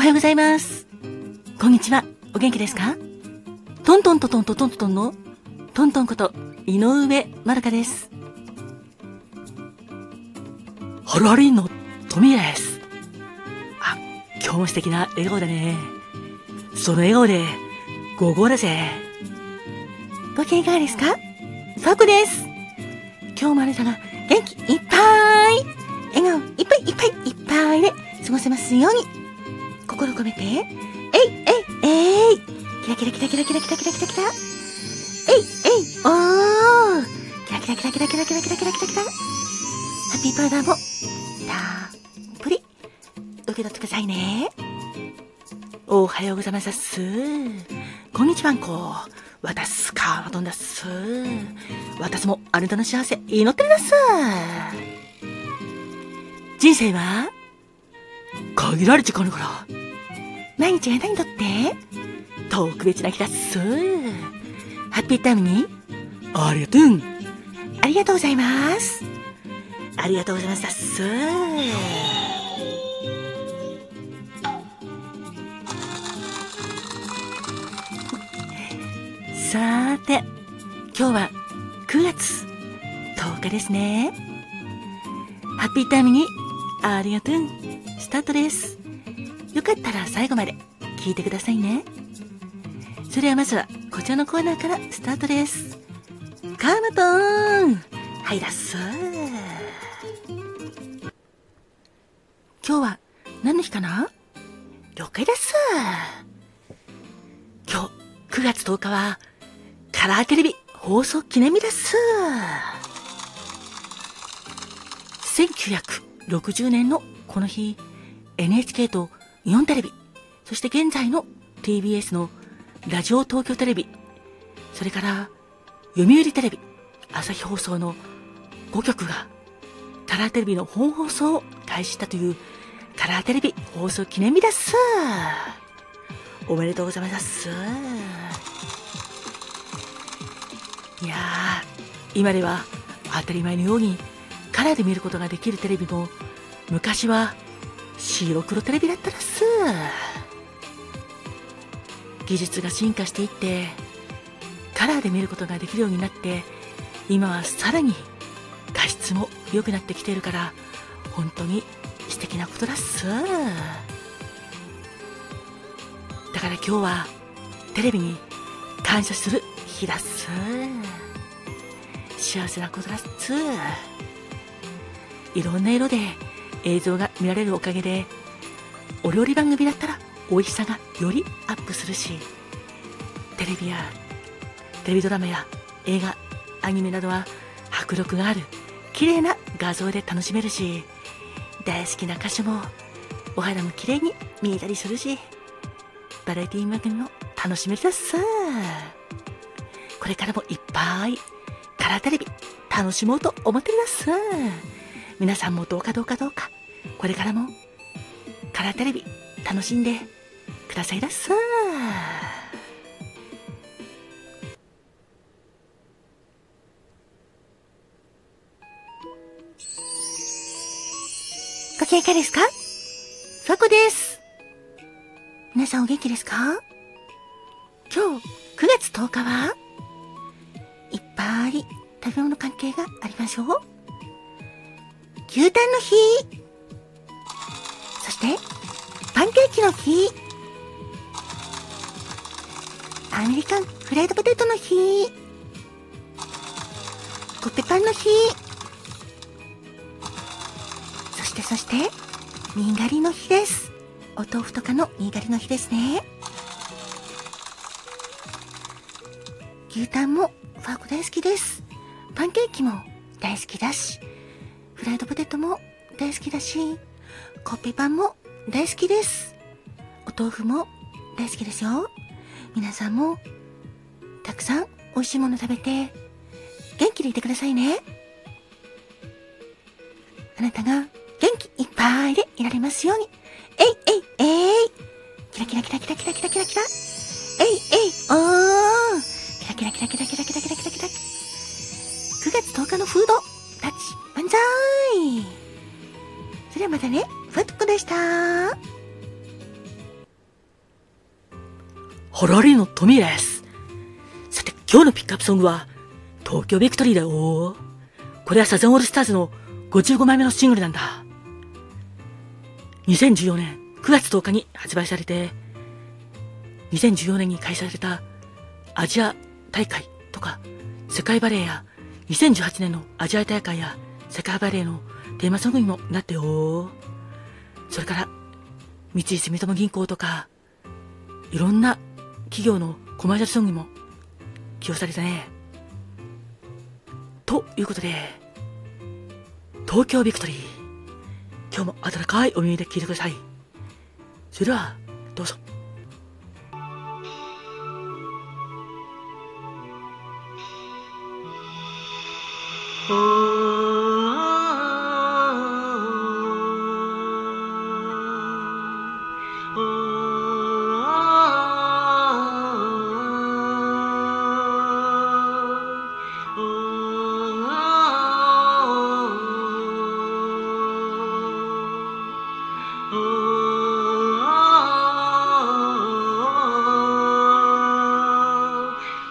おはようございます。こんにちは。お元気ですか？トントントントントントンのトントンこと井上まるかです。ハロハリンのトミーです。あ、今日も素敵な笑顔だね。その笑顔で、午後だぜ。ご機嫌いかがですか？ファコです。今日もあなたが元気いっぱい笑顔いっぱいいっぱいいっぱいで過ごせますように心込めて、えいえいえいキラキラキラキラキラキラキラキラキラえいえいおーキラキラキラキラキラキラキラキラキラキラハッピーパウダーもたっぷり受け取ってくださいね。おはようございます。こんにちはんこ。私すかまとんだっす。私もあなたの幸せ祈ってるだっす。人生は限られちかぬから。毎日が何にとって特別な日だっす。ハッピータイムにありがとう。ありがとうございます。ありがとうございますだっす。さーて、今日は9月10日ですね。ハッピータイムにありがとう。スタートです。よかったら最後まで聞いてくださいね。それではまずはこちらのコーナーからスタートです。カーマトーンはいだっす。今日は何の日かな?了解です。今日9月10日はカラーテレビ放送記念日です。1960年のこの日、NHK と日本テレビ、そして現在の TBS のラジオ東京テレビ、それから読売テレビ、朝日放送の5局がカラーテレビの本放送を開始したというカラーテレビ放送記念日です。おめでとうございます。いや、今では当たり前のようにカラーで見ることができるテレビも昔は白黒テレビだったらす。技術が進化していってカラーで見ることができるようになって今はさらに画質も良くなってきているから本当に素敵なことだっす。だから今日はテレビに感謝する日だっす。幸せなことだっす。いろんな色で映像が見られるおかげで、お料理番組だったら美味しさがよりアップするし、テレビや、テレビドラマや映画、アニメなどは迫力がある、綺麗な画像で楽しめるし、大好きな歌手もお肌も綺麗に見えたりするし、バラエティー番組も楽しめるだっす。これからもいっぱいカラーテレビ楽しもうと思ってるだっす。皆さんもどうかどうかどうか、これからもカラーテレビ楽しんでくださいだっす。ご機嫌いかがですか？ファコです。皆さんお元気ですか？今日9月10日はいっぱい食べ物関係がありましょう。牛タンの日。そして、パンケーキの日。アメリカンフライドポテトの日。コッペパンの日。そしてそして、にがりの日です。お豆腐とかのにがりの日ですね。牛タンもファーコ大好きです。パンケーキも大好きだし、フライドポテトも大好きだし、コッペパンも大好きです。お豆腐も大好きですよ。皆さんもたくさん美味しいもの食べて元気でいてくださいね。あなたが元気いっぱいでいられますように。えいえいえいキラキラキラキラキラキラキラキラえいえいおーキラキラキラキラキラキラキラホロリのトミーです。さて、今日のピックアップソングは、東京ビクトリーだよ。これはサザンオールスターズの55枚目のシングルなんだ。2014年9月10日に発売されて、2014年に開催されたアジア大会とか、世界バレーや2018年のアジア大会や世界バレーのテーマソングにもなってよ。それから、三井住友銀行とか、いろんな企業のコマーシャルソングにも起用されたね。ということで、東京ビクトリー。今日も温かいお耳で聞いてください。それでは、どうぞ。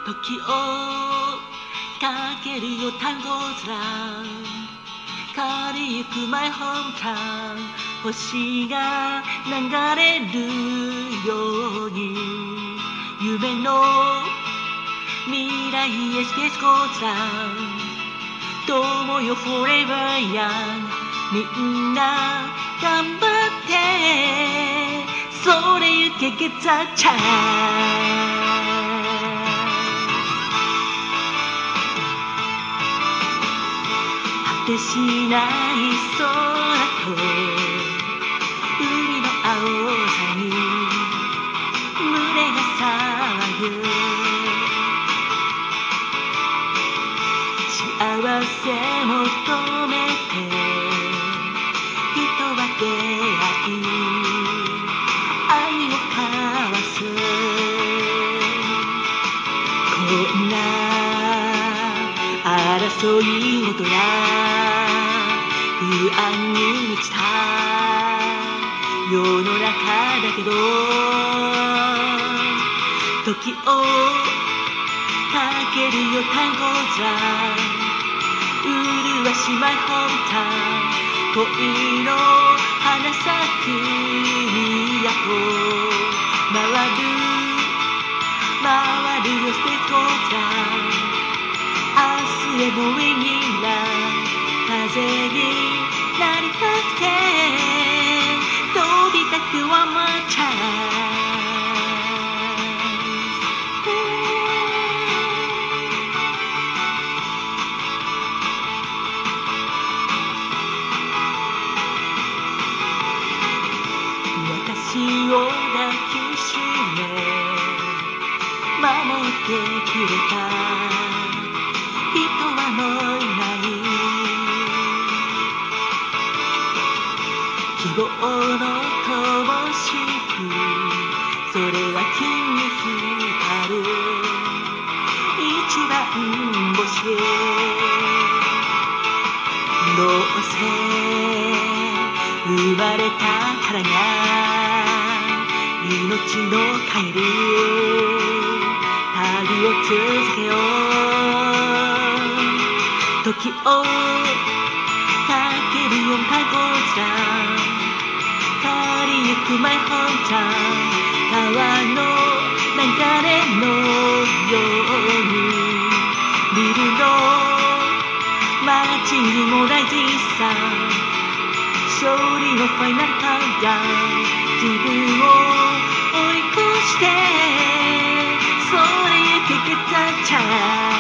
時をかけるよ単語面変りゆくマイホームタウン星が流れるように夢の未来へスペースコーラどうもよ Forever Young みんな頑張って。それゆけ Get the chance しない空と海の青さに胸が騒ぐ幸せ求めて人は出会い愛を交わすこんな争い事や不安に満ちた世の中だけど時をかけるよ単語座麗しまい本体恋の花咲く都回る回るよステート明日へも上に風になりたくて飛びたくはまっちゃ私を抱きしめ守ってくれた。人はもう希望の灯火それは金に光る一番星どうせ生まれたからが命の帰る。旅を続けよう時をかけるよかごじゃゆくマイホームタウン川の流れのようにビルの街にも大事さ。勝利のファイナルカウント自分を追い越してそれゆけけたチャン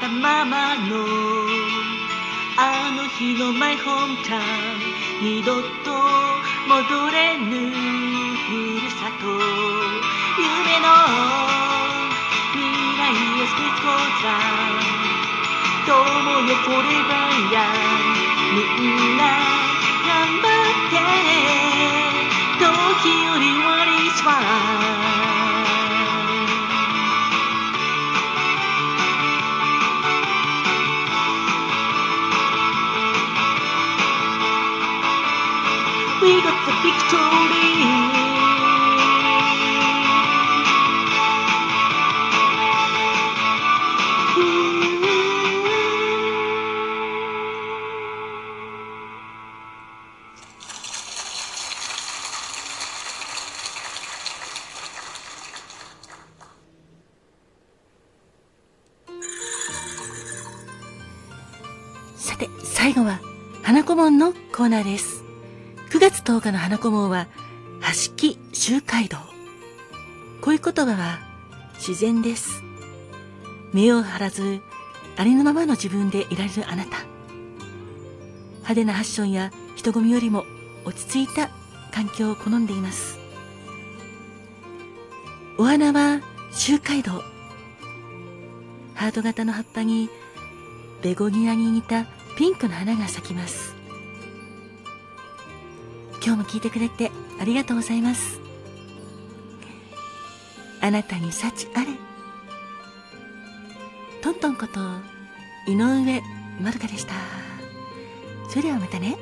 たままのあの日のマイホームタウン二度と戻れぬふるさと夢の未来へスピーツ講座友よこればやみんなーナーです。9月10日の花子門は、はしき周街道。こういう言葉は、自然です。目を張らず、ありのままの自分でいられるあなた。派手なファッションや人混みよりも落ち着いた環境を好んでいます。お花は周街道。ハート型の葉っぱにベゴニアに似たピンクの花が咲きます今日も聞いてくれてありがとうございます。あなたに幸あれ。トントンこと井上まるかでした。それではまたね。